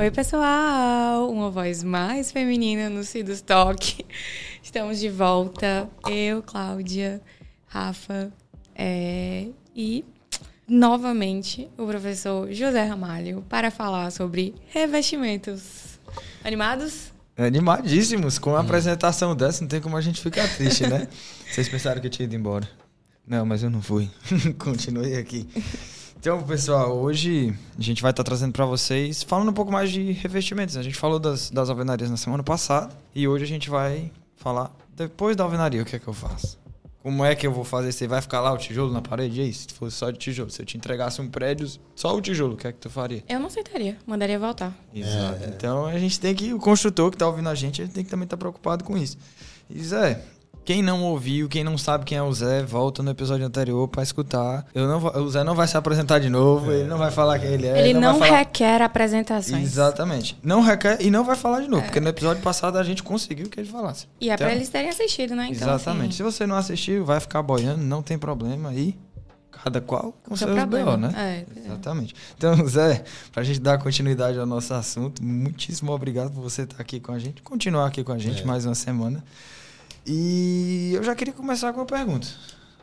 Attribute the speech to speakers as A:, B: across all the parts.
A: Oi, pessoal! Uma voz mais feminina no Cidos Talk. Estamos de volta. Eu, Cláudia, Rafa é, e, novamente, o professor José Ramalho para falar sobre revestimentos. Animados?
B: Animadíssimos. Com a apresentação dessa, não tem como a gente ficar triste, né? Vocês pensaram que eu tinha ido embora. Não, mas eu não fui. Continuei aqui. Então, pessoal, hoje a gente vai estar trazendo para vocês, falando um pouco mais de revestimentos. A gente falou das, das alvenarias na semana passada e hoje a gente vai falar depois da alvenaria, o que é que eu faço. Como é que eu vou fazer? Você vai ficar lá o tijolo na parede? E aí, se fosse só de tijolo, se eu te entregasse um prédio, só o tijolo, o que é que tu faria?
A: Eu não aceitaria, mandaria voltar.
B: Exato. É. Então a gente tem que, o construtor que tá ouvindo a gente, ele tem que também estar tá preocupado com isso. E Zé, quem não ouviu, quem não sabe quem é o Zé, volta no episódio anterior para escutar. Eu não vou, o Zé não vai se apresentar de novo, é. ele não vai falar quem ele é.
A: Ele,
B: não,
A: não
B: falar...
A: requer apresentações.
B: Exatamente. Não requer e não vai falar de novo, é. porque no episódio passado a gente conseguiu que ele falasse.
A: E é então, pra eles terem assistido, né?
B: Então, exatamente. Assim... Se você não assistiu, vai ficar boiando, não tem problema aí. Cada qual com seu seus BO, né? É, é, Exatamente. Então, Zé, pra gente dar continuidade ao nosso assunto, muitíssimo obrigado por você estar aqui com a gente, continuar aqui com a gente é. mais uma semana. E eu já queria começar com uma pergunta.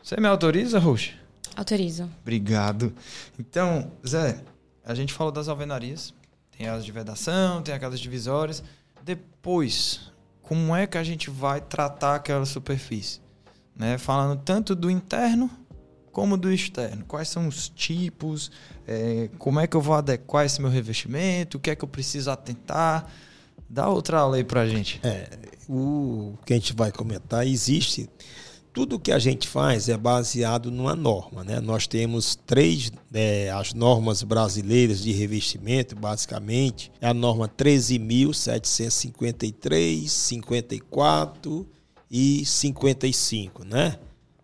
B: Você me autoriza, Roxa?
A: Autorizo.
B: Obrigado. Então, Zé, a gente falou das alvenarias. Tem as de vedação, tem aquelas divisórias. Depois, como é que a gente vai tratar aquela superfície? Né? Falando tanto do interno como do externo. Quais são os tipos? É, como é que eu vou adequar esse meu revestimento? O que é que eu preciso atentar? Dá outra aula aí pra gente.
C: É, o que a gente vai comentar, existe. Tudo que a gente faz é baseado numa norma. Né? Nós temos três, é, as normas brasileiras de revestimento, basicamente, é a norma 13.753, 54 e 55, né?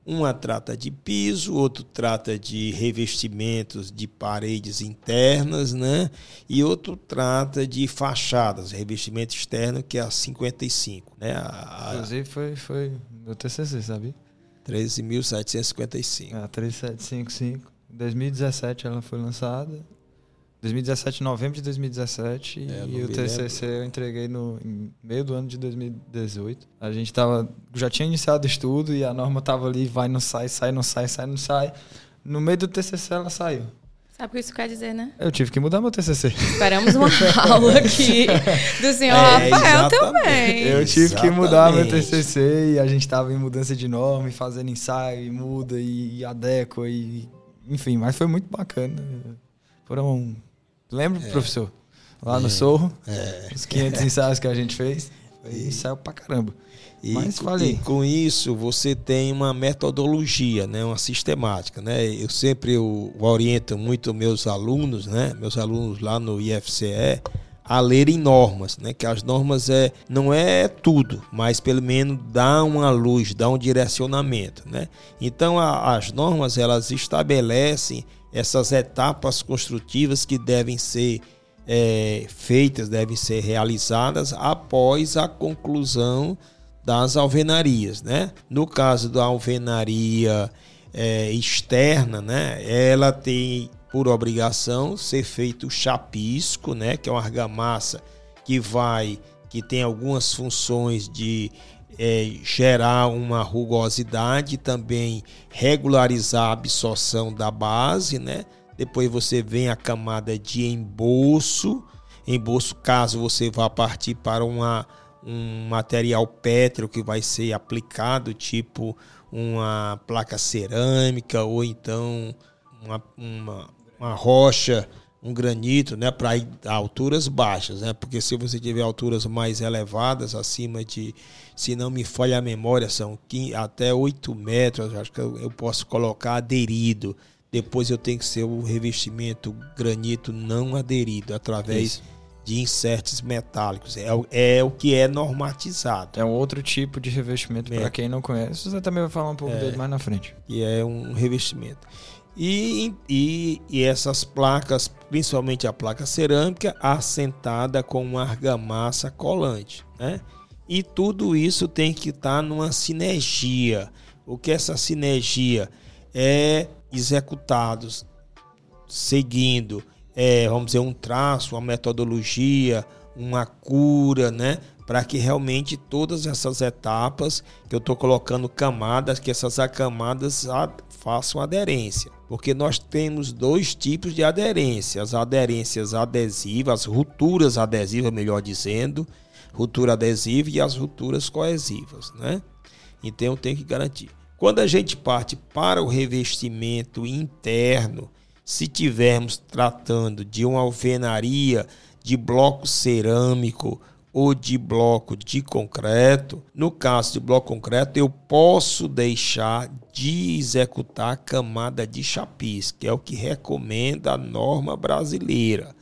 C: Uma trata de piso, outro trata de revestimentos de paredes internas, né? E outro trata de fachadas, revestimento externo, que é a 55, né? A,
B: Inclusive foi, foi meu TCC, sabe?
C: 13.755.
B: A 3755. Em 2017 ela foi lançada. 2017, novembro de 2017. É, e o TCC lembro. eu entreguei no meio do ano de 2018. A gente tava, já tinha iniciado o estudo e a norma tava ali, vai, não sai, sai, não sai, sai, não sai. No meio do TCC ela saiu.
A: Sabe o que isso quer dizer, né?
B: Eu tive que mudar meu TCC.
A: Esperamos uma aula aqui do senhor é, Rafael também.
B: Eu tive exatamente. que mudar meu TCC e a gente tava em mudança de norma e fazendo ensaio e muda e, e adequa e enfim, mas foi muito bacana. Foram Lembra, é. professor? Lá no. Sorro, é. os 500 ensaios que a gente fez. E saiu pra caramba.
C: E, Mas falei. E com isso você tem uma metodologia, né, uma sistemática, né? Eu sempre eu oriento muito meus alunos, né, meus alunos lá no IFCE a lerem normas, né? Que as normas é não é tudo, mas pelo menos dá uma luz, dá um direcionamento, né? Então a, as normas elas estabelecem essas etapas construtivas que devem ser é, feitas, devem ser realizadas após a conclusão das alvenarias, né? No caso da alvenaria é, externa, né? Ela tem por obrigação ser feito o chapisco, né? Que é uma argamassa que vai, que tem algumas funções de é, gerar uma rugosidade, também regularizar a absorção da base, né? Depois você vem a camada de embolso, embolso caso você vá partir para uma, um material pétreo que vai ser aplicado, tipo uma placa cerâmica ou então uma, uma, uma rocha um granito, né, para alturas baixas, né? Porque se você tiver alturas mais elevadas, acima de, se não me falha a memória, são 15, até 8 metros, acho que eu, eu, posso colocar aderido. Depois eu tenho que ser o revestimento granito não aderido, através Isso. de insertos metálicos. É, é o que é normatizado.
B: É um outro tipo de revestimento, para quem não conhece. Você também vai falar um pouco é, dele mais na frente.
C: Que é um revestimento. E, e, e, essas placas, principalmente a placa cerâmica, assentada com uma argamassa colante. Né? E tudo isso tem que estar tá numa sinergia. O que essa sinergia é executados seguindo é, vamos dizer, um traço, uma metodologia, uma cura, né? Para que realmente todas essas etapas que eu estou colocando camadas, que essas camadas façam aderência. Porque nós temos dois tipos de aderência: as aderências adesivas, as rupturas adesivas, melhor dizendo, ruptura adesiva e as rupturas coesivas, né? Então eu tenho que garantir. Quando a gente parte para o revestimento interno, se tivermos tratando de uma alvenaria de bloco cerâmico ou de bloco de concreto, no caso de bloco concreto, eu posso deixar de executar a camada de chapiz, que é o que recomenda a norma brasileira.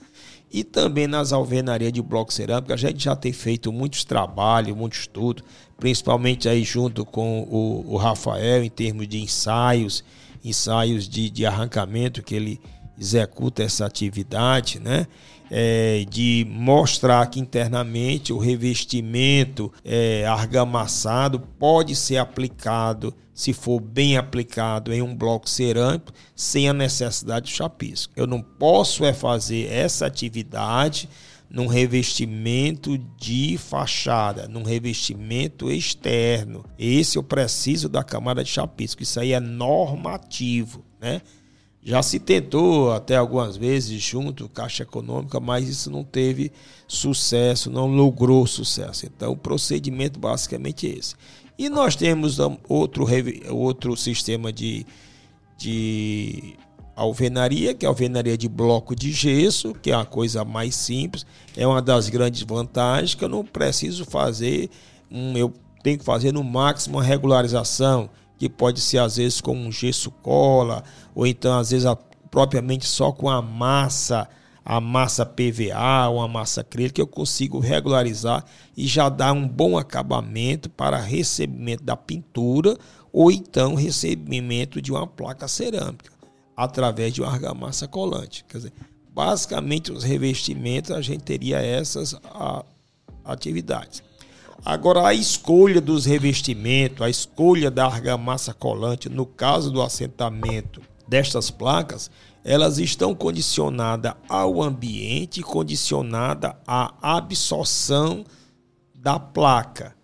C: E também nas alvenarias de bloco cerâmico, a gente já tem feito muitos trabalhos, muito estudo, principalmente aí junto com o, o Rafael, em termos de ensaios ensaios de, de arrancamento que ele executa essa atividade, né? É, de mostrar que internamente o revestimento é, argamassado pode ser aplicado, se for bem aplicado, em um bloco cerâmico, sem a necessidade de chapisco. Eu não posso é fazer essa atividade num revestimento de fachada, num revestimento externo. Esse eu preciso da camada de chapisco. Isso aí é normativo, né? Já se tentou até algumas vezes junto Caixa Econômica, mas isso não teve sucesso, não logrou sucesso. Então, o procedimento basicamente é esse. E nós temos outro, outro sistema de, de alvenaria, que é a alvenaria de bloco de gesso, que é a coisa mais simples, é uma das grandes vantagens que eu não preciso fazer, um, eu tenho que fazer no máximo uma regularização, que pode ser às vezes com um gesso cola, ou então às vezes a, propriamente só com a massa, a massa PVA ou a massa acrílica, que eu consigo regularizar e já dar um bom acabamento para recebimento da pintura ou então recebimento de uma placa cerâmica através de uma argamassa colante. Quer dizer, basicamente os revestimentos a gente teria essas atividades. Agora, a escolha dos revestimentos, a escolha da argamassa colante, no caso do assentamento destas placas, elas estão condicionadas ao ambiente, condicionada à absorção da placa.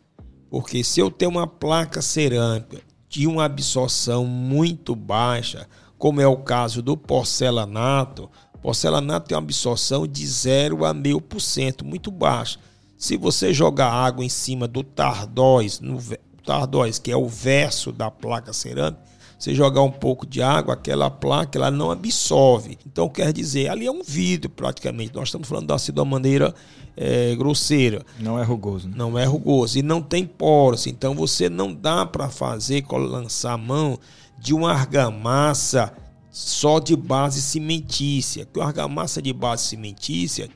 C: Porque se eu tenho uma placa cerâmica de uma absorção muito baixa, como é o caso do porcelanato. Porcelanato tem uma absorção de 0 a meio por cento, muito baixa. Se você jogar água em cima do tardóis, no tardóis, que é o verso da placa cerâmica, você jogar um pouco de água, aquela placa ela não absorve. Então quer dizer, ali é um vidro praticamente. Nós estamos falando assim de uma maneira é, grosseira.
B: Não é rugoso. Né?
C: Não é rugoso e não tem poros. Então você não dá para fazer, lançar a mão de uma argamassa só de base cimentícia. Que a argamassa de base cimentícia,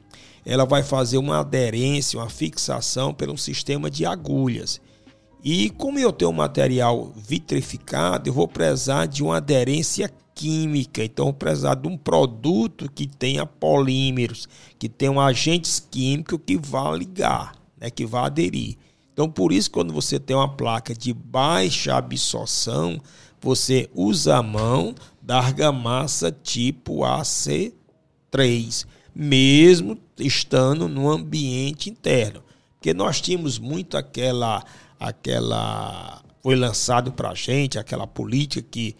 C: ela vai fazer uma aderência, uma fixação pelo sistema de agulhas. E como eu tenho um material vitrificado, eu vou precisar de uma aderência química. Então, eu vou precisar de um produto que tenha polímeros, que tenha agentes químicos que vá ligar, né, que vá aderir. Então, por isso, quando você tem uma placa de baixa absorção, você usa a mão da argamassa tipo AC3, mesmo estando no ambiente interno. Porque nós tínhamos muito aquela aquela foi lançado para a gente aquela política que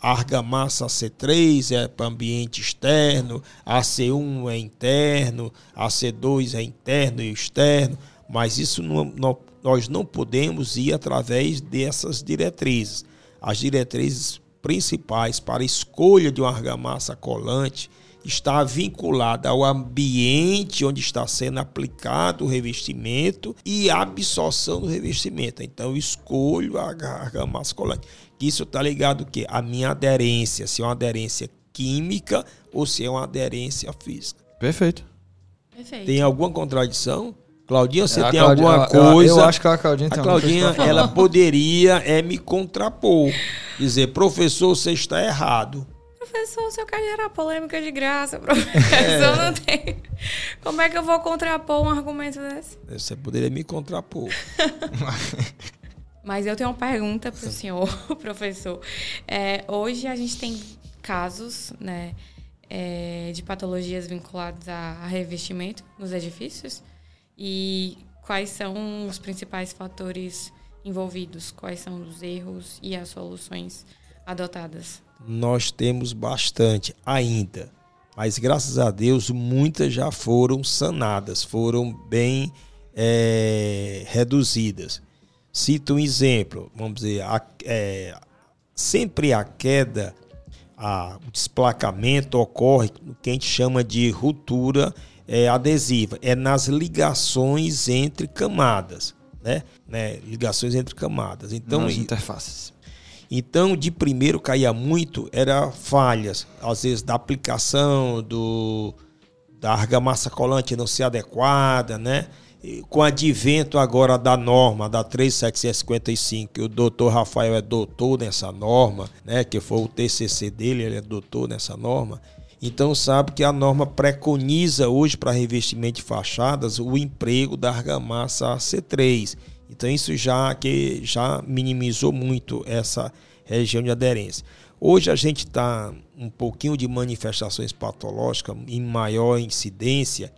C: a argamassa C3 é para ambiente externo, a C1 é interno, a C2 é interno e externo, mas isso não, não, nós não podemos ir através dessas diretrizes. As diretrizes principais para a escolha de uma argamassa colante está vinculada ao ambiente onde está sendo aplicado o revestimento e a absorção do revestimento. Então, eu escolho a argamassa colante. Isso está ligado que a minha aderência, se é uma aderência química ou se é uma aderência física.
B: Perfeito.
C: Perfeito. Tem alguma contradição? Claudinha, você é, tem Claudinha, alguma coisa?
B: Eu, eu, acho que a Claudinha tem
C: a Claudinha, ela poderia é me contrapor, dizer, professor, você está errado.
A: Professor, se eu quero gerar polêmica de graça, professor, é. não tem. Como é que eu vou contrapor um argumento desse?
C: Você poderia me contrapor.
A: Mas eu tenho uma pergunta para o senhor, professor. É, hoje a gente tem casos, né? é, de patologias vinculadas a, a revestimento nos edifícios? E quais são os principais fatores envolvidos? Quais são os erros e as soluções adotadas?
C: Nós temos bastante ainda, mas graças a Deus muitas já foram sanadas, foram bem é, reduzidas. Cito um exemplo, vamos dizer, a, é, sempre a queda, a, o desplacamento ocorre no que a gente chama de ruptura é, adesiva, é nas ligações entre camadas, né? né? Ligações entre camadas. Então,
B: nas interfaces.
C: Então, de primeiro caía muito, era falhas, às vezes da aplicação do da argamassa colante não ser adequada, né? com o advento agora da norma da 3755, que o doutor Rafael é doutor nessa norma, né, que foi o TCC dele, ele é doutor nessa norma. Então sabe que a norma preconiza hoje para revestimento de fachadas o emprego da argamassa C3. Então isso já que já minimizou muito essa região de aderência. Hoje a gente está um pouquinho de manifestações patológicas em maior incidência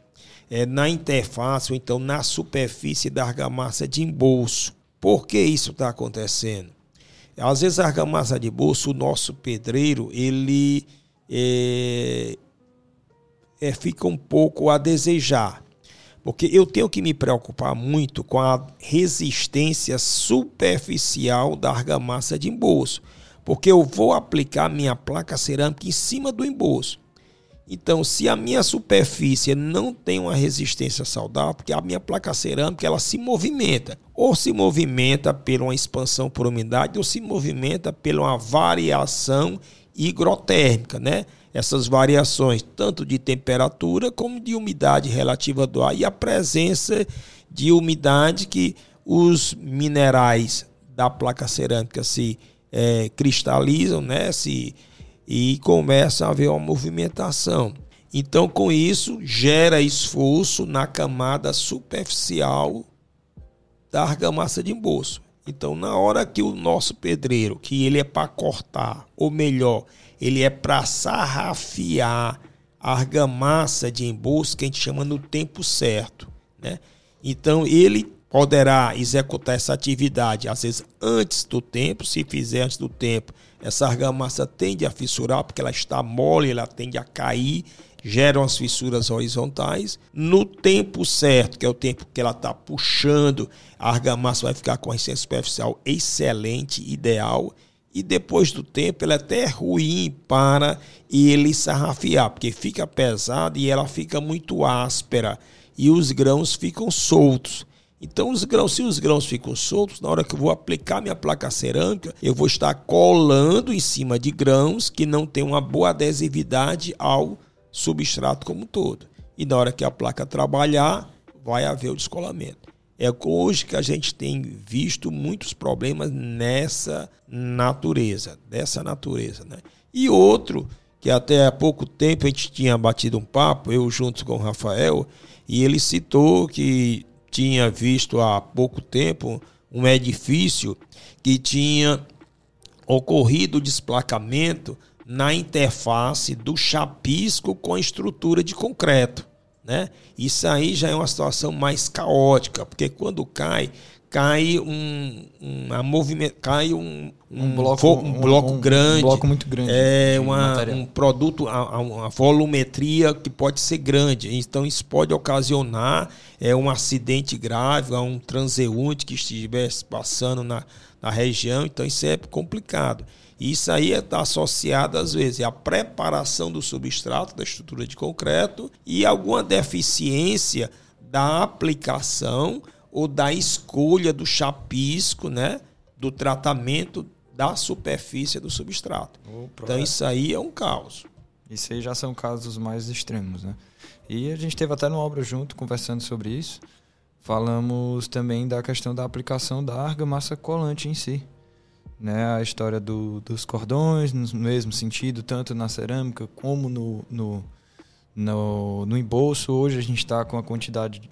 C: é, na interface ou então na superfície da argamassa de embolso. Por que isso está acontecendo? Às vezes a argamassa de bolso, o nosso pedreiro, ele é, é, fica um pouco a desejar. Porque eu tenho que me preocupar muito com a resistência superficial da argamassa de embolso. Porque eu vou aplicar minha placa cerâmica em cima do embolso. Então, se a minha superfície não tem uma resistência saudável, porque a minha placa cerâmica ela se movimenta, ou se movimenta pela uma expansão por umidade, ou se movimenta pela uma variação higrotérmica, né? Essas variações tanto de temperatura como de umidade relativa do ar e a presença de umidade que os minerais da placa cerâmica se é, cristalizam, né? Se e começa a haver uma movimentação. Então, com isso, gera esforço na camada superficial da argamassa de embolso. Então, na hora que o nosso pedreiro, que ele é para cortar, ou melhor, ele é para sarrafiar a argamassa de embolso, que a gente chama no tempo certo, né? Então, ele poderá executar essa atividade, às vezes antes do tempo, se fizer antes do tempo, essa argamassa tende a fissurar porque ela está mole, ela tende a cair, geram as fissuras horizontais. No tempo certo, que é o tempo que ela está puxando, a argamassa vai ficar com a resistência superficial excelente, ideal. E depois do tempo, ela é até ruim para ele sarrafiar, porque fica pesada e ela fica muito áspera e os grãos ficam soltos. Então, os grãos, se os grãos ficam soltos, na hora que eu vou aplicar minha placa cerâmica, eu vou estar colando em cima de grãos que não têm uma boa adesividade ao substrato como um todo. E na hora que a placa trabalhar, vai haver o descolamento. É hoje que a gente tem visto muitos problemas nessa natureza, dessa natureza, né? E outro que até há pouco tempo a gente tinha batido um papo, eu junto com o Rafael, e ele citou que tinha visto há pouco tempo um edifício que tinha ocorrido desplacamento na interface do chapisco com a estrutura de concreto. Né? Isso aí já é uma situação mais caótica, porque quando cai, cai um, uma movimento, cai um, um, um bloco, um, bloco um, grande,
B: um bloco muito grande,
C: é uma, um produto, a, a, volumetria que pode ser grande, então isso pode ocasionar é um acidente grave, um transeunte que estivesse passando na, na região, então isso é complicado. Isso aí está associado, às vezes, à preparação do substrato, da estrutura de concreto e alguma deficiência da aplicação ou da escolha do chapisco, né? Do tratamento da superfície do substrato. então isso aí é um caos.
B: Isso aí já são casos mais extremos, né? E a gente teve até no obra junto conversando sobre isso. Falamos também da questão da aplicação da argamassa colante em si. Né? A história do, dos cordões, no mesmo sentido, tanto na cerâmica como no, no, no, no embolso. Hoje a gente está com a quantidade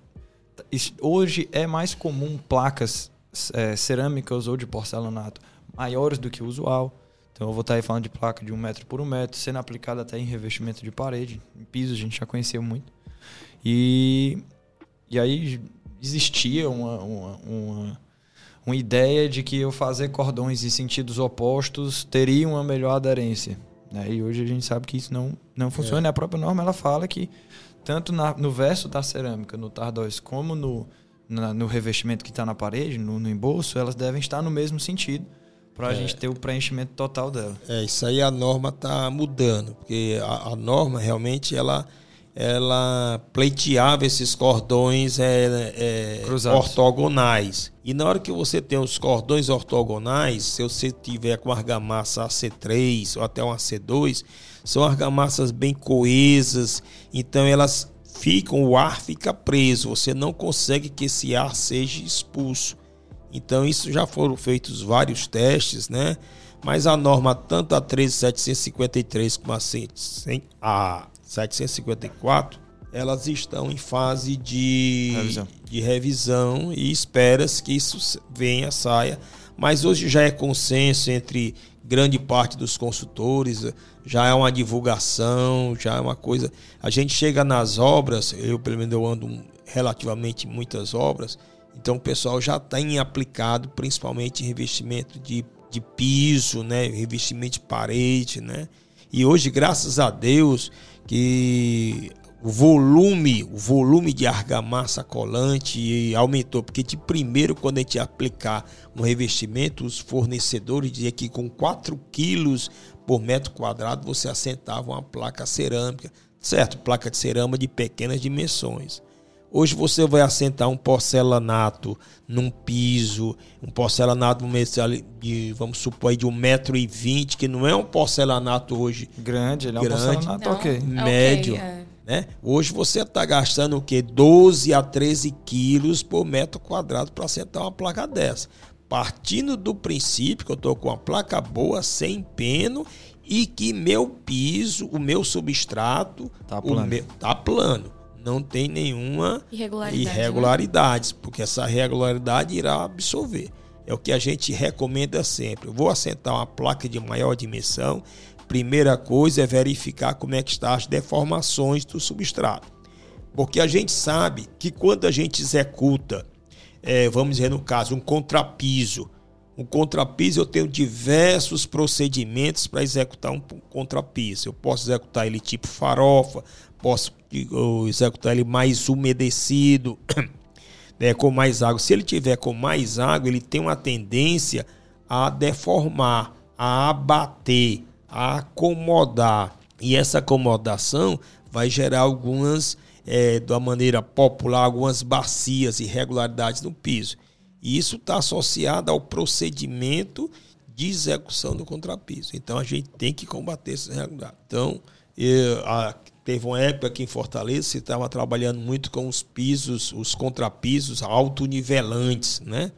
B: hoje é mais comum placas é, cerâmicas ou de porcelanato maiores do que o usual. Então eu vou estar aí falando de placa de um metro por um metro, sendo aplicada até em revestimento de parede, em piso a gente já conheceu muito. E, e aí existia uma, uma, uma, uma ideia de que eu fazer cordões em sentidos opostos teria uma melhor aderência. Né? E hoje a gente sabe que isso não, não funciona. É. A própria norma ela fala que tanto na, no verso da cerâmica, no tardóis, como no, na, no revestimento que está na parede, no, no embolso, elas devem estar no mesmo sentido para a é. gente ter o preenchimento total dela.
C: É, isso aí a norma está mudando, porque a, a, norma realmente ela, ela pleiteava esses cordões é, é, ortogonais. E na hora que você tem os cordões ortogonais, se você tiver com argamassa AC3 ou até um AC2, são argamassas bem coesas, então elas ficam, o ar fica preso, você não consegue que esse ar seja expulso. Então, isso já foram feitos vários testes, né? Mas a norma, tanto a 13753 como a 754, elas estão em fase de revisão, de revisão e espera-se que isso venha, saia. Mas hoje já é consenso entre grande parte dos consultores, já é uma divulgação, já é uma coisa. A gente chega nas obras, eu pelo menos eu ando relativamente muitas obras, então o pessoal já tem aplicado principalmente revestimento de, de piso, né? revestimento de parede. Né? E hoje, graças a Deus, que o volume, o volume de argamassa colante aumentou, porque de primeiro, quando a gente aplicar um revestimento, os fornecedores diziam que com 4 quilos por metro quadrado você assentava uma placa cerâmica, certo? Placa de cerâmica de pequenas dimensões. Hoje você vai assentar um porcelanato num piso, um porcelanato de, vamos supor, de um metro e vinte, que não é um porcelanato hoje
B: grande, ele é grande, um porcelanato não, ok.
C: Médio. Okay, é. Né? Hoje você está gastando o quê? 12 a 13 quilos por metro quadrado para assentar uma placa dessa. Partindo do princípio que eu estou com uma placa boa, sem peno, e que meu piso, o meu substrato,
B: tá plano.
C: Meu, tá plano não tem nenhuma irregularidade, irregularidades, né? porque essa regularidade irá absorver. É o que a gente recomenda sempre. Eu vou assentar uma placa de maior dimensão. Primeira coisa é verificar como é que estão as deformações do substrato. Porque a gente sabe que quando a gente executa, é, vamos dizer no caso, um contrapiso, um contrapiso eu tenho diversos procedimentos para executar um contrapiso. Eu posso executar ele tipo farofa, posso executar ele mais umedecido, né, com mais água. Se ele tiver com mais água, ele tem uma tendência a deformar, a abater, a acomodar. E essa acomodação vai gerar algumas, é, da maneira popular, algumas bacias, irregularidades no piso. E isso está associado ao procedimento de execução do contrapiso. Então a gente tem que combater esses irregularidades. Então, eu, a, Teve uma época aqui em Fortaleza, se estava trabalhando muito com os pisos, os contrapisos autonivelantes, né?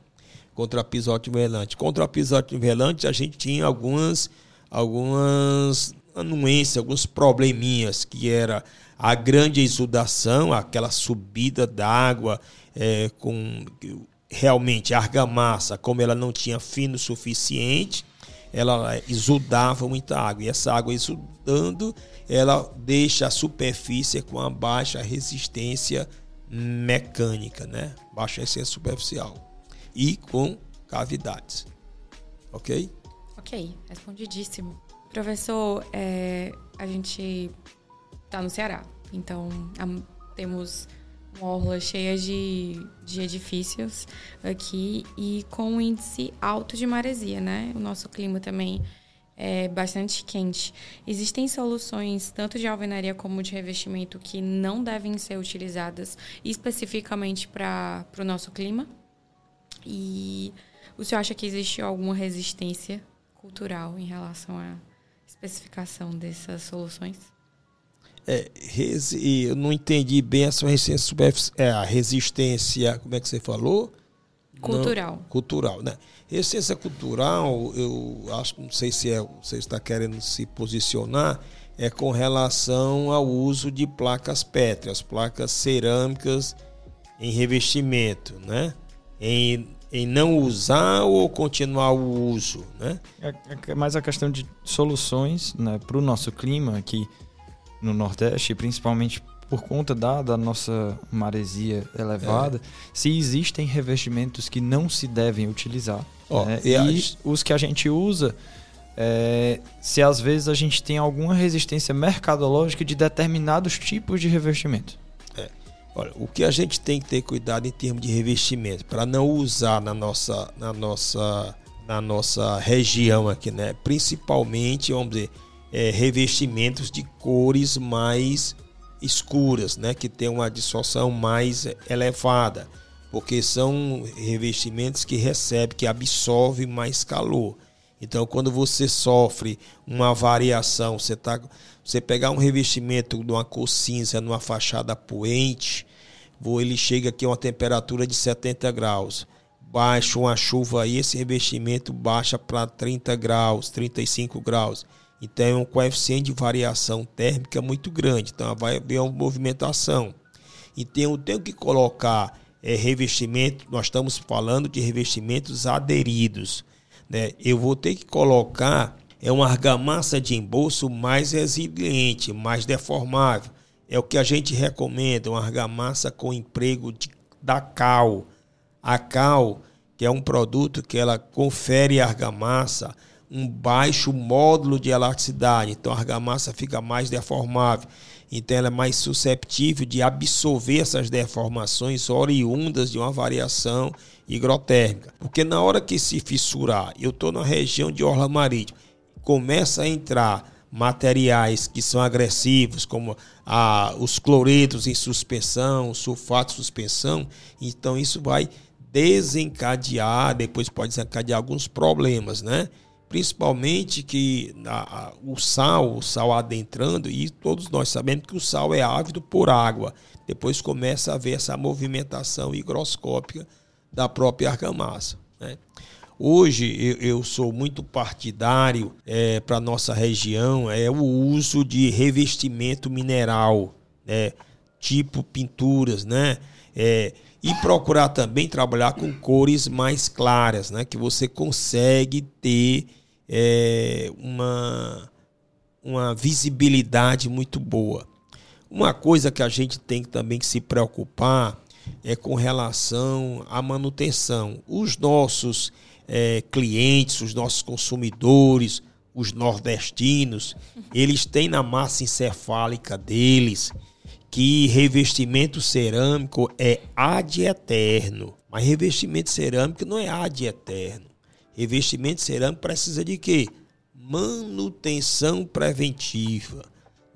C: Contrapiso autonivelante. Contrapiso autonivelante, a gente tinha algumas, algumas anuências, alguns probleminhas, que era a grande exudação, aquela subida d'água é, com realmente argamassa, como ela não tinha fino suficiente, ela exudava muita água. E essa água exudando, ela deixa a superfície com uma baixa resistência mecânica, né? Baixa resistência superficial. E com cavidades. Ok?
A: Ok, respondidíssimo. Professor, é, a gente está no Ceará, então temos uma orla cheia de, de edifícios aqui e com um índice alto de maresia, né? O nosso clima também é bastante quente. Existem soluções tanto de alvenaria como de revestimento que não devem ser utilizadas especificamente para o nosso clima? E o senhor acha que existe alguma resistência cultural em relação à especificação dessas soluções?
C: É, eu não entendi bem a sua resistência superficial. É, a resistência, como é que você falou?
A: Cultural.
C: Não, cultural, né? Resistência cultural, eu acho, não sei se é, você está querendo se posicionar, é com relação ao uso de placas pétreas, placas cerâmicas em revestimento, né? Em, em não usar ou continuar o uso, né?
B: É, é mais a questão de soluções né, para o nosso clima aqui no Nordeste, principalmente por conta da, da nossa maresia elevada, é. se existem revestimentos que não se devem utilizar. Oh, né? e, e os que a gente usa, é, se às vezes a gente tem alguma resistência mercadológica de determinados tipos de revestimento.
C: É. Olha, o que a gente tem que ter cuidado em termos de revestimento, para não usar na nossa, na nossa, na nossa região aqui, né? Principalmente, vamos dizer, é, revestimentos de cores mais escuras, né, que tem uma dissorção mais elevada, porque são revestimentos que recebe, que absorve mais calor. Então, quando você sofre uma variação, você tá, você pegar um revestimento de uma cor cinza numa fachada poente, ele chega aqui a uma temperatura de 70 graus. Baixa uma chuva aí, esse revestimento baixa para 30 graus, 35 graus. Então é um coeficiente de variação térmica muito grande. Então vai haver uma movimentação. Então eu tenho que colocar é, revestimento, nós estamos falando de revestimentos aderidos. Né? Eu vou ter que colocar é uma argamassa de embolso mais resiliente, mais deformável. É o que a gente recomenda, uma argamassa com emprego de, da cal. A cal, que é um produto que ela confere argamassa um baixo módulo de elasticidade, então a argamassa fica mais deformável. Então ela é mais susceptível de absorver essas deformações oriundas de uma variação higrotérmica. Porque na hora que se fissurar, eu estou na região de orla marítima, começa a entrar materiais que são agressivos, como ah, os cloretos em suspensão, sulfato de suspensão, então isso vai desencadear, depois pode desencadear alguns problemas, né? Principalmente que a, a, o sal, o sal adentrando, e todos nós sabemos que o sal é ávido por água. Depois começa a haver essa movimentação higroscópica da própria argamassa. Né? Hoje eu, eu, sou muito partidário é, para nossa região é o uso de revestimento mineral, né? tipo pinturas, né? É, e procurar também trabalhar com cores mais claras, né? Que você consegue ter é, uma, uma visibilidade muito boa. Uma coisa que a gente tem também que se preocupar é com relação à manutenção. Os nossos é, clientes, os nossos consumidores, os nordestinos, eles têm na massa encefálica deles que revestimento cerâmico é ad eterno. Mas revestimento cerâmico não é ad eterno. Revestimento cerâmico precisa de quê? Manutenção preventiva.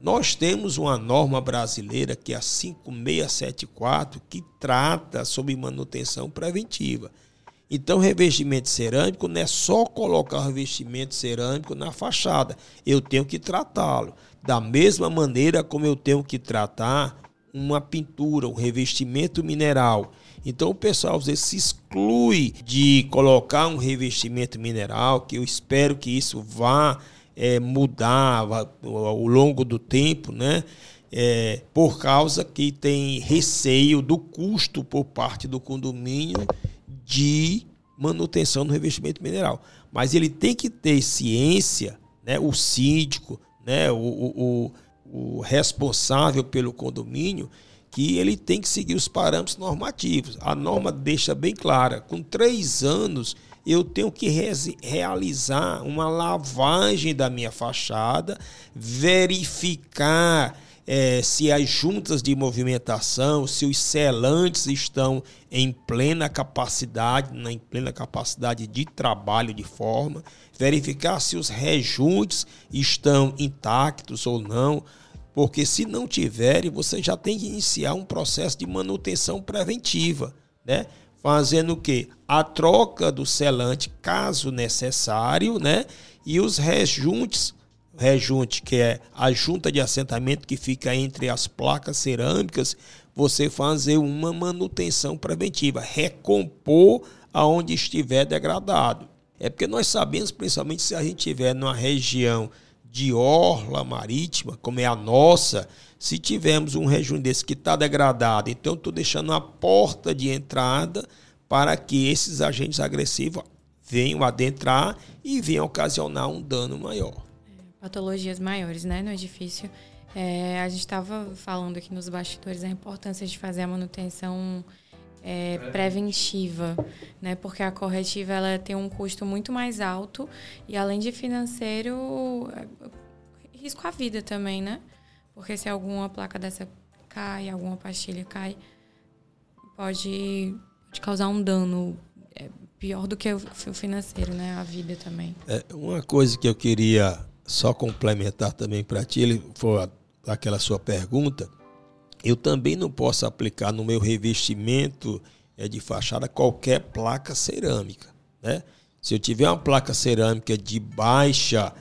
C: Nós temos uma norma brasileira que é a 5674 que trata sobre manutenção preventiva. Então, revestimento cerâmico não é só colocar revestimento cerâmico na fachada. Eu tenho que tratá-lo. Da mesma maneira como eu tenho que tratar uma pintura, um revestimento mineral. Então o pessoal às vezes se exclui de colocar um revestimento mineral, que eu espero que isso vá é, mudar ao longo do tempo, né? É, por causa que tem receio do custo por parte do condomínio de manutenção do revestimento mineral. Mas ele tem que ter ciência, né? o síndico, né? o, o, o responsável pelo condomínio, que ele tem que seguir os parâmetros normativos. A norma deixa bem clara: com três anos eu tenho que realizar uma lavagem da minha fachada, verificar é, se as juntas de movimentação, se os selantes estão em plena capacidade, em plena capacidade de trabalho de forma, verificar se os rejuntes estão intactos ou não, porque se não tiverem, você já tem que iniciar um processo de manutenção preventiva, né? Fazendo o quê? A troca do selante, caso necessário, né? E os rejuntes rejunte, que é a junta de assentamento que fica entre as placas cerâmicas, você fazer uma manutenção preventiva, recompor aonde estiver degradado. É porque nós sabemos, principalmente se a gente estiver numa região de orla marítima, como é a nossa, se tivermos um rejunte desse que está degradado, então estou deixando a porta de entrada para que esses agentes agressivos venham adentrar e venham ocasionar um dano maior.
A: Patologias maiores, né, no edifício. É, a gente estava falando aqui nos bastidores a importância de fazer a manutenção é, preventiva, né? Porque a corretiva ela tem um custo muito mais alto e além de financeiro, é, risco à vida também, né? Porque se alguma placa dessa cai, alguma pastilha cai, pode, pode causar um dano é, pior do que o financeiro, né? A vida também.
C: É, uma coisa que eu queria só complementar também para ti, ele foi aquela sua pergunta eu também não posso aplicar no meu revestimento é, de fachada qualquer placa cerâmica. Né? Se eu tiver uma placa cerâmica de baixa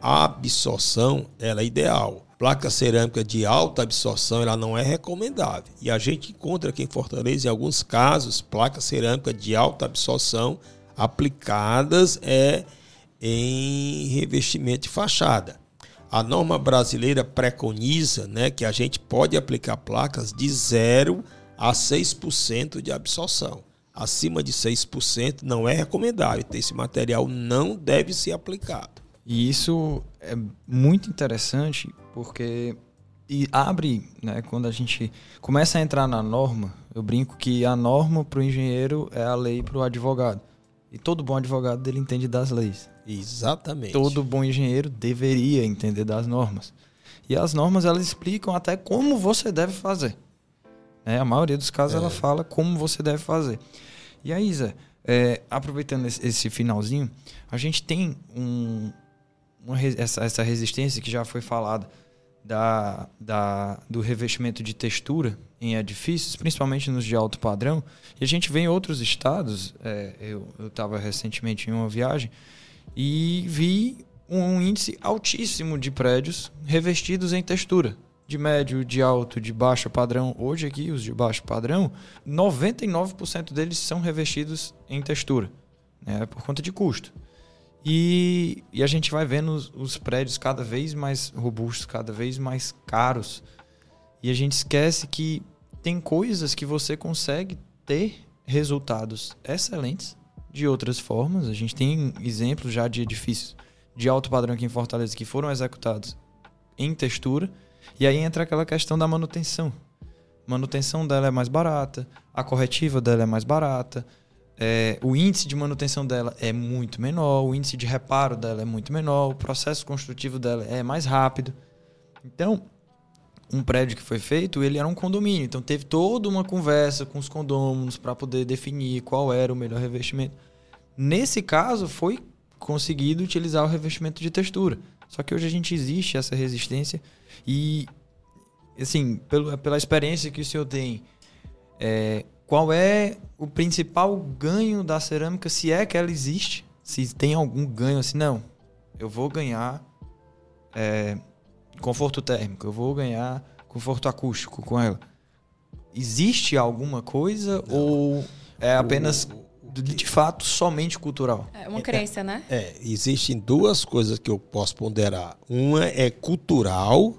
C: absorção, ela é ideal. Placa cerâmica de alta absorção, ela não é recomendável. E a gente encontra aqui em Fortaleza, em alguns casos, placa cerâmica de alta absorção aplicadas é, em revestimento de fachada. A norma brasileira preconiza né, que a gente pode aplicar placas de 0 a 6% de absorção. Acima de 6% não é recomendável. Então, esse material não deve ser aplicado.
B: E isso é muito interessante porque e abre, né, quando a gente começa a entrar na norma, eu brinco que a norma para o engenheiro é a lei para o advogado. E todo bom advogado dele entende das leis.
C: Exatamente.
B: Todo bom engenheiro deveria entender das normas. E as normas elas explicam até como você deve fazer. É, a maioria dos casos é. ela fala como você deve fazer. E aí, Zé, é, aproveitando esse, esse, finalzinho, a gente tem um, uma, essa, essa resistência que já foi falada da, da, do revestimento de textura em edifícios, principalmente nos de alto padrão. E a gente vê em outros estados. É, eu estava recentemente em uma viagem e vi um índice altíssimo de prédios revestidos em textura. De médio, de alto, de baixo padrão. Hoje aqui, os de baixo padrão, 99% deles são revestidos em textura, né, por conta de custo. E, e a gente vai vendo os, os prédios cada vez mais robustos, cada vez mais caros. E a gente esquece que tem coisas que você consegue ter resultados excelentes de outras formas. A gente tem exemplos já de edifícios de alto padrão aqui em Fortaleza que foram executados em textura. E aí entra aquela questão da manutenção. Manutenção dela é mais barata, a corretiva dela é mais barata, é, o índice de manutenção dela é muito menor, o índice de reparo dela é muito menor, o processo construtivo dela é mais rápido. Então, um prédio que foi feito, ele era um condomínio. Então teve toda uma conversa com os condôminos para poder definir qual era o melhor revestimento. Nesse caso, foi conseguido utilizar o revestimento de textura. Só que hoje a gente existe essa resistência e, assim, pelo, pela experiência que o senhor tem, é, qual é o principal ganho da cerâmica, se é que ela existe? Se tem algum ganho assim, não, eu vou ganhar é, conforto térmico, eu vou ganhar conforto acústico com ela. Existe alguma coisa Não. ou é apenas o, o, de fato somente cultural?
A: É uma crença,
C: é,
A: né?
C: É, existem duas coisas que eu posso ponderar. Uma é cultural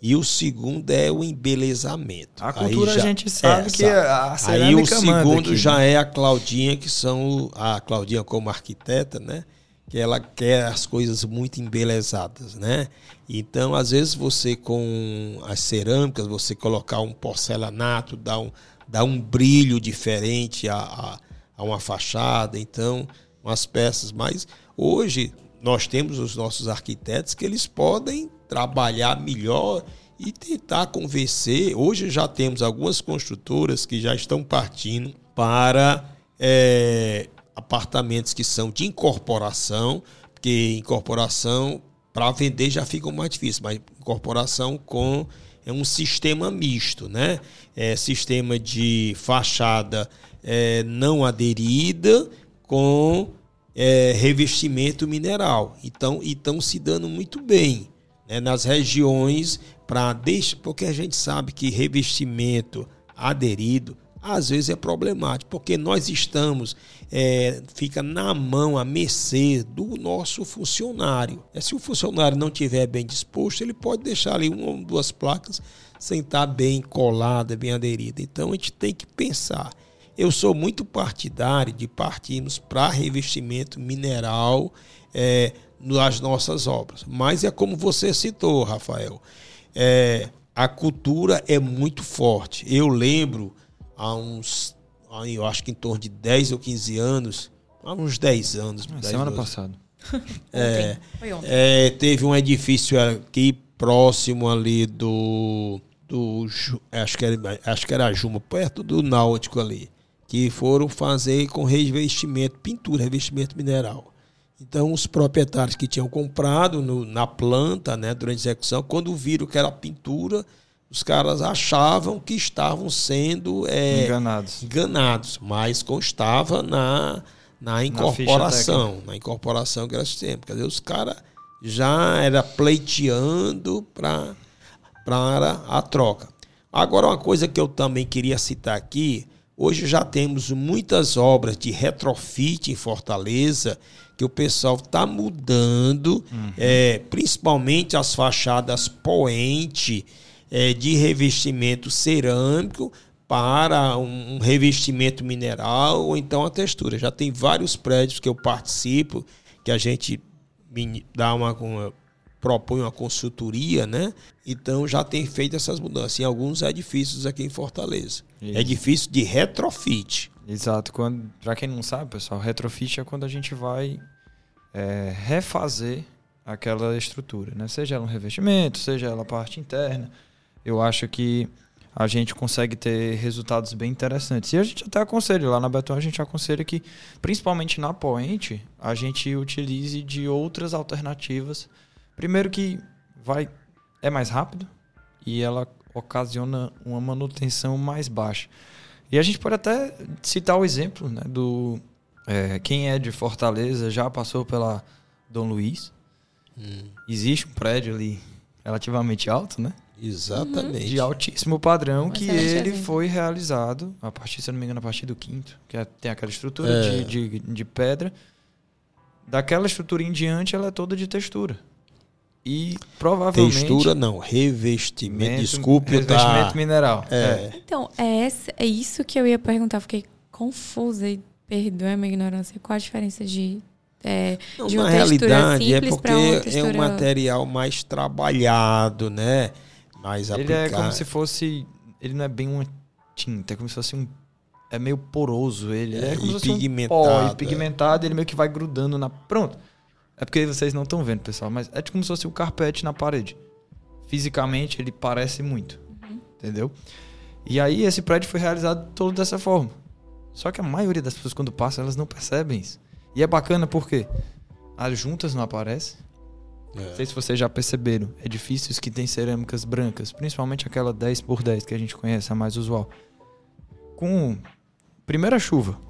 C: e o segundo é o embelezamento.
B: A cultura já, a gente sabe é, que a cerâmica Aí o
C: segundo
B: aqui,
C: já né? é a Claudinha, que são a Claudinha como arquiteta, né? Que ela quer as coisas muito embelezadas, né? Então, às vezes você com as cerâmicas, você colocar um porcelanato, dá um, dá um brilho diferente a, a, a uma fachada, então, umas peças. Mas hoje nós temos os nossos arquitetos que eles podem trabalhar melhor e tentar convencer. Hoje já temos algumas construtoras que já estão partindo para é, apartamentos que são de incorporação, porque incorporação para vender já fica mais difícil, mas incorporação com é um sistema misto, né? É sistema de fachada é, não aderida com é, revestimento mineral. Então, estão se dando muito bem né? nas regiões para porque a gente sabe que revestimento aderido às vezes é problemático, porque nós estamos, é, fica na mão, a mercê do nosso funcionário. É, se o funcionário não estiver bem disposto, ele pode deixar ali uma ou duas placas sem estar bem colada, bem aderida. Então a gente tem que pensar. eu sou muito partidário de partirmos para revestimento mineral é, nas nossas obras. Mas é como você citou, Rafael. É, a cultura é muito forte. Eu lembro há uns, eu acho que em torno de 10 ou 15 anos, há uns 10 anos. 10
B: semana passada.
C: É, é, teve um edifício aqui próximo ali do. do acho, que era, acho que era Juma, perto do Náutico ali. Que foram fazer com revestimento, pintura, revestimento mineral. Então, os proprietários que tinham comprado no, na planta, né, durante a execução, quando viram que era pintura, os caras achavam que estavam sendo é,
B: enganados.
C: enganados, mas constava na, na incorporação, na, na incorporação que era sistema. Quer dizer, os caras já era pleiteando para a troca. Agora, uma coisa que eu também queria citar aqui, hoje já temos muitas obras de retrofit em Fortaleza que o pessoal está mudando, uhum. é, principalmente as fachadas poente é, de revestimento cerâmico para um, revestimento mineral ou então a textura. Já tem vários prédios que eu participo, que a gente dá uma, uma propõe uma consultoria, né? Então já tem feito essas mudanças em alguns edifícios aqui em Fortaleza. Isso. Edifício de retrofit.
B: Exato. Quando, para quem não sabe, pessoal, retrofit é quando a gente vai é, refazer aquela estrutura, né? Seja ela um revestimento, seja ela a parte interna. Eu acho que a gente consegue ter resultados bem interessantes. E a gente até aconselha, lá na Beton a gente aconselha que, principalmente na Point, a gente utilize de outras alternativas. Primeiro que vai é mais rápido e ela ocasiona uma manutenção mais baixa. E a gente pode até citar o exemplo né, do é, quem é de Fortaleza já passou pela Dom Luiz. Hum. Existe um prédio ali relativamente alto, né?
C: Exatamente.
B: De altíssimo padrão que ele foi realizado a partir, se eu não me engano, a partir do quinto, que é, tem aquela estrutura é. de, de, de pedra. Daquela estrutura em diante, ela é toda de textura. E provavelmente.
C: Textura não, revestimento. Desculpe,
B: Revestimento tá... mineral.
A: É. é. Então, é, essa, é isso que eu ia perguntar. Fiquei confusa e perdoe a minha ignorância. Qual a diferença de. É,
C: não, uma na realidade é porque textura... é um material mais trabalhado, né? Mais
B: ele aplicado. é como se fosse. Ele não é bem uma tinta, é como se fosse um. É meio poroso ele. É, é como se fosse pigmentado, um pó, e pigmentado, ele meio que vai grudando na. Pronto. É porque vocês não estão vendo, pessoal, mas é como se fosse um carpete na parede. Fisicamente, ele parece muito. Uhum. Entendeu? E aí, esse prédio foi realizado todo dessa forma. Só que a maioria das pessoas, quando passam, elas não percebem isso. E é bacana porque as juntas não aparecem. É. Não sei se vocês já perceberam. Edifícios que têm cerâmicas brancas, principalmente aquela 10 por 10 que a gente conhece, a mais usual. Com primeira chuva,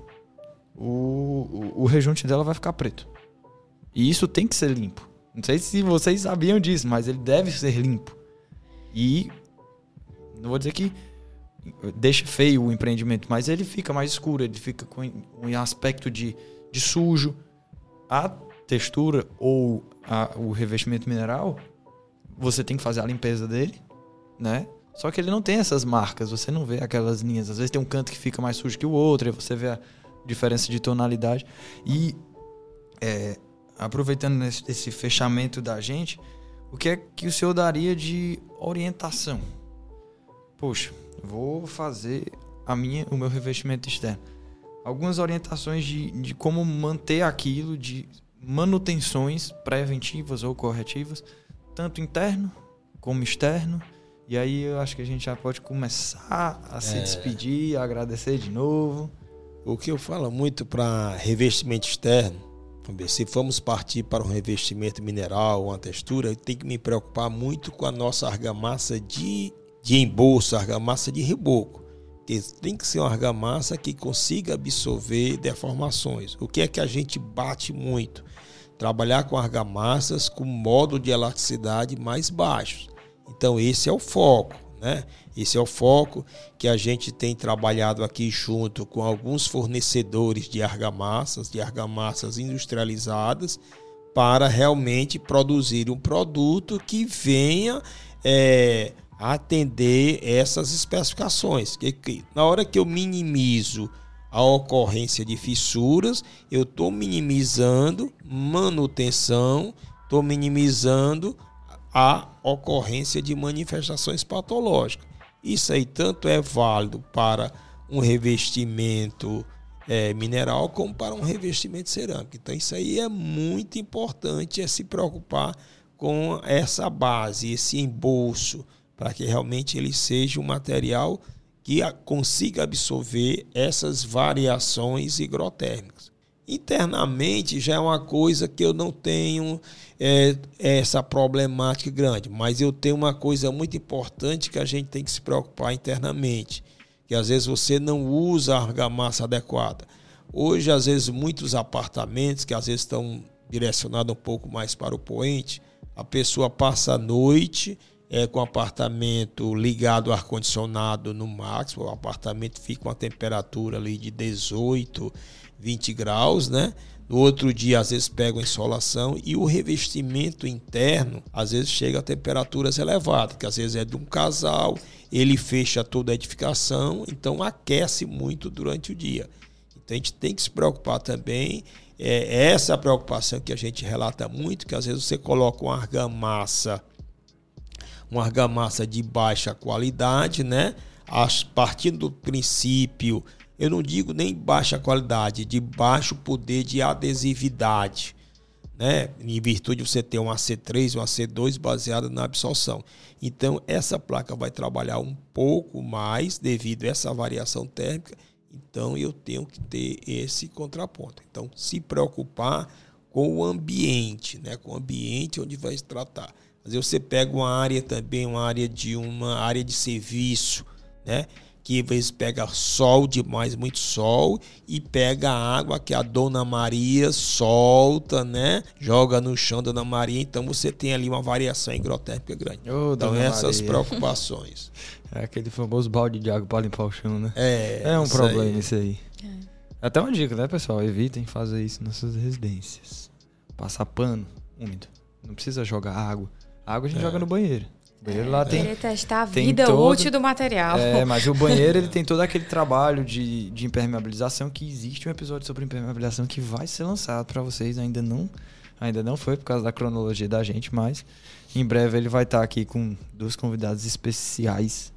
B: o, o, o rejunte dela vai ficar preto. E isso tem que ser limpo. Não sei se vocês sabiam disso, mas ele deve ser limpo. E não vou dizer que deixa feio o empreendimento, mas ele fica mais escuro, ele fica com um aspecto de, de sujo. A textura ou a, o revestimento mineral, você tem que fazer a limpeza dele, né? Só que ele não tem essas marcas, você não vê aquelas linhas. Às vezes tem um canto que fica mais sujo que o outro, aí você vê a diferença de tonalidade. E é, aproveitando esse fechamento da gente, o que é que o senhor daria de orientação? Poxa, vou fazer a minha, o meu revestimento externo. Algumas orientações de, de como manter aquilo, de manutenções preventivas ou corretivas, tanto interno como externo. E aí eu acho que a gente já pode começar a se é. despedir, a agradecer de novo.
C: O que eu falo muito para revestimento externo se formos partir para um revestimento mineral, uma textura, eu tenho que me preocupar muito com a nossa argamassa de, de embolso, argamassa de reboco. Porque tem que ser uma argamassa que consiga absorver deformações. O que é que a gente bate muito? Trabalhar com argamassas com modo de elasticidade mais baixos. Então esse é o foco. Né? Esse é o foco que a gente tem trabalhado aqui junto com alguns fornecedores de argamassas, de argamassas industrializadas, para realmente produzir um produto que venha é, atender essas especificações. Que, que, na hora que eu minimizo a ocorrência de fissuras, eu estou minimizando manutenção, estou minimizando a ocorrência de manifestações patológicas. Isso aí tanto é válido para um revestimento é, mineral como para um revestimento cerâmico. Então isso aí é muito importante é se preocupar com essa base, esse embolso, para que realmente ele seja um material que consiga absorver essas variações higrotérmicas. Internamente já é uma coisa que eu não tenho é, essa problemática grande, mas eu tenho uma coisa muito importante que a gente tem que se preocupar internamente, que às vezes você não usa a argamassa adequada. Hoje, às vezes, muitos apartamentos que às vezes estão direcionados um pouco mais para o poente, a pessoa passa a noite é, com apartamento ligado ao ar-condicionado no máximo, o apartamento fica com a temperatura ali de 18, 20 graus, né? No outro dia, às vezes, pega a insolação e o revestimento interno, às vezes, chega a temperaturas elevadas, que às vezes é de um casal, ele fecha toda a edificação, então aquece muito durante o dia. Então a gente tem que se preocupar também. É essa a preocupação que a gente relata muito, que às vezes você coloca uma argamassa uma argamassa de baixa qualidade, né? Partindo do princípio, eu não digo nem baixa qualidade, de baixo poder de adesividade, né? Em virtude de você ter um AC3 um AC2 baseado na absorção. Então, essa placa vai trabalhar um pouco mais devido a essa variação térmica. Então, eu tenho que ter esse contraponto. Então, se preocupar com o ambiente, né? Com o ambiente onde vai se tratar. Às vezes você pega uma área também, uma área de uma área de serviço, né? Que às vezes pega sol demais, muito sol, e pega a água que a Dona Maria solta, né? Joga no chão da Dona Maria, então você tem ali uma variação higrotérmica grande.
B: Ô,
C: então
B: Dona
C: essas
B: Maria.
C: preocupações.
B: É aquele famoso balde de água para limpar o chão, né?
C: É,
B: É um
C: isso
B: problema
C: aí.
B: isso aí.
A: É.
B: Até uma dica, né, pessoal? Evitem fazer isso nas suas residências. Passar pano úmido. Não precisa jogar água. Água a gente
C: É.
B: joga no banheiro. O banheiro lá tem.
A: Querer testar a vida
B: todo-
A: útil do material.
B: É, mas o banheiro ele tem todo aquele trabalho de, de impermeabilização que existe um episódio sobre impermeabilização que vai ser lançado para vocês. Ainda não, ainda não foi por causa da cronologia da gente, mas em breve ele vai estar aqui com dois convidados especiais,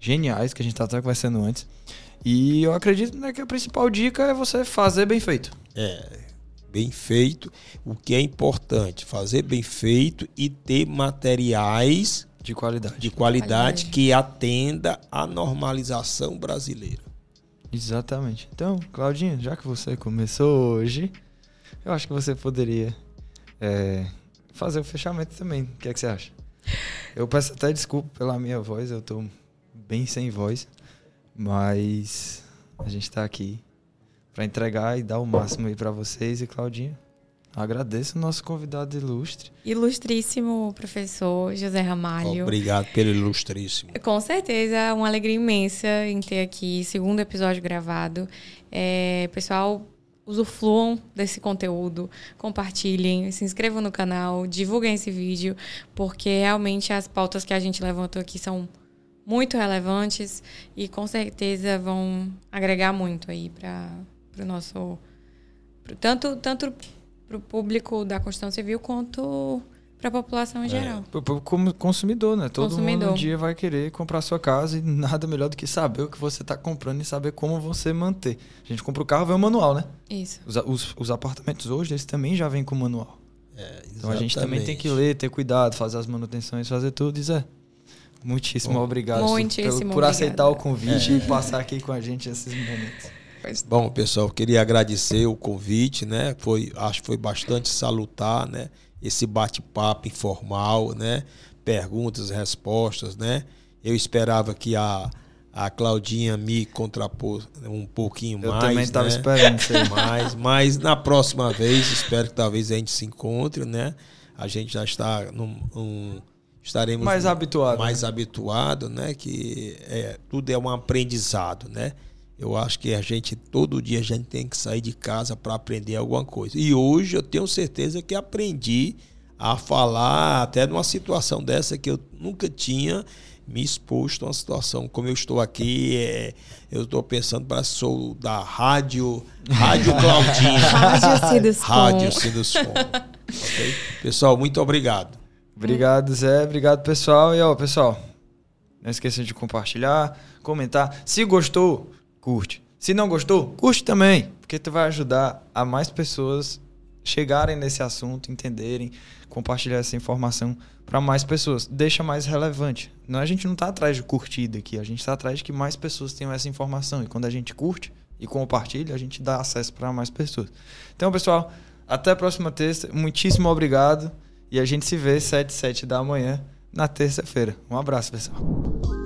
B: geniais, que a gente tá até conversando antes. E eu acredito né, que a principal dica é você fazer bem feito.
C: É, bem feito. O que é importante, fazer bem feito e ter materiais
B: De qualidade.
C: de qualidade
A: Qualidade.
C: que atenda à normalização brasileira.
B: Exatamente. Então, Claudinha, já que você começou hoje, eu acho que você poderia é, fazer o fechamento também. O que é que você acha? Eu peço até desculpa pela minha voz, eu tô bem sem voz, mas a gente tá aqui para entregar e dar o máximo aí para vocês e Claudinha. Agradeço o nosso convidado ilustre.
A: Ilustríssimo professor José Ramalho.
C: Obrigado pelo ilustríssimo.
A: Com certeza, é uma alegria imensa em ter aqui segundo episódio gravado. É, pessoal, usufruam desse conteúdo, compartilhem, se inscrevam no canal, divulguem esse vídeo, porque realmente as pautas que a gente levantou aqui são muito relevantes e com certeza vão agregar muito aí para o nosso. pro- tanto tanto para o público da construção civil quanto para a população em geral.
B: Pro- pro Como consumidor, né? Todo mundo
A: Consumidor.
B: um dia vai querer comprar sua casa e nada melhor do que saber o que você está comprando e saber como você manter. A gente compra o carro, vem o manual, né?
A: Isso.
B: Os, os, os apartamentos hoje, eles também já vêm com manual.
C: É,
B: Então a gente também tem que ler, ter cuidado, fazer as manutenções, fazer tudo. E Zé, muitíssimo
C: Bom.
B: obrigado
A: Muitíssimo
B: pelo- por aceitar o convite e passar aqui com a gente esses momentos.
C: Bom, pessoal, queria agradecer o convite, né? Foi, acho que foi bastante salutar, né? Esse bate-papo informal, né? Perguntas, respostas, né? Eu esperava que a, a Claudinha me contrapôs um pouquinho
B: Eu
C: mais.
B: também estava
C: né?
B: esperando isso aí.
C: Mas, na próxima vez, espero que talvez a gente se encontre, né? A gente já está num, um- estaremos
B: Mais habituado,
C: mais habituado, né? Que é, tudo é um aprendizado, né? Eu acho que a gente todo dia a gente tem que sair de casa para aprender alguma coisa. E hoje eu tenho certeza que aprendi a falar até numa situação dessa que eu nunca tinha me exposto a uma situação como eu estou aqui. É, eu estou pensando para sou da rádio, Rádio Claudinha.
A: rádio Ciduscom.
C: Rádio Ciduscom. okay? Pessoal, muito obrigado.
B: Obrigado, Zé. Obrigado, pessoal. E ó, pessoal, não esqueça de compartilhar, comentar. Se gostou, curte. Se não gostou, curte também, porque tu vai ajudar a mais pessoas chegarem nesse assunto, entenderem, compartilhar essa informação para mais pessoas. Deixa mais relevante. Não, a gente não está atrás de curtida aqui, a gente está atrás de que mais pessoas tenham essa informação. E quando a gente curte e compartilha, a gente dá acesso para mais pessoas. Então, pessoal, até a próxima terça. Muitíssimo obrigado. E a gente se vê 7 7 da manhã na terça-feira. Um abraço, pessoal.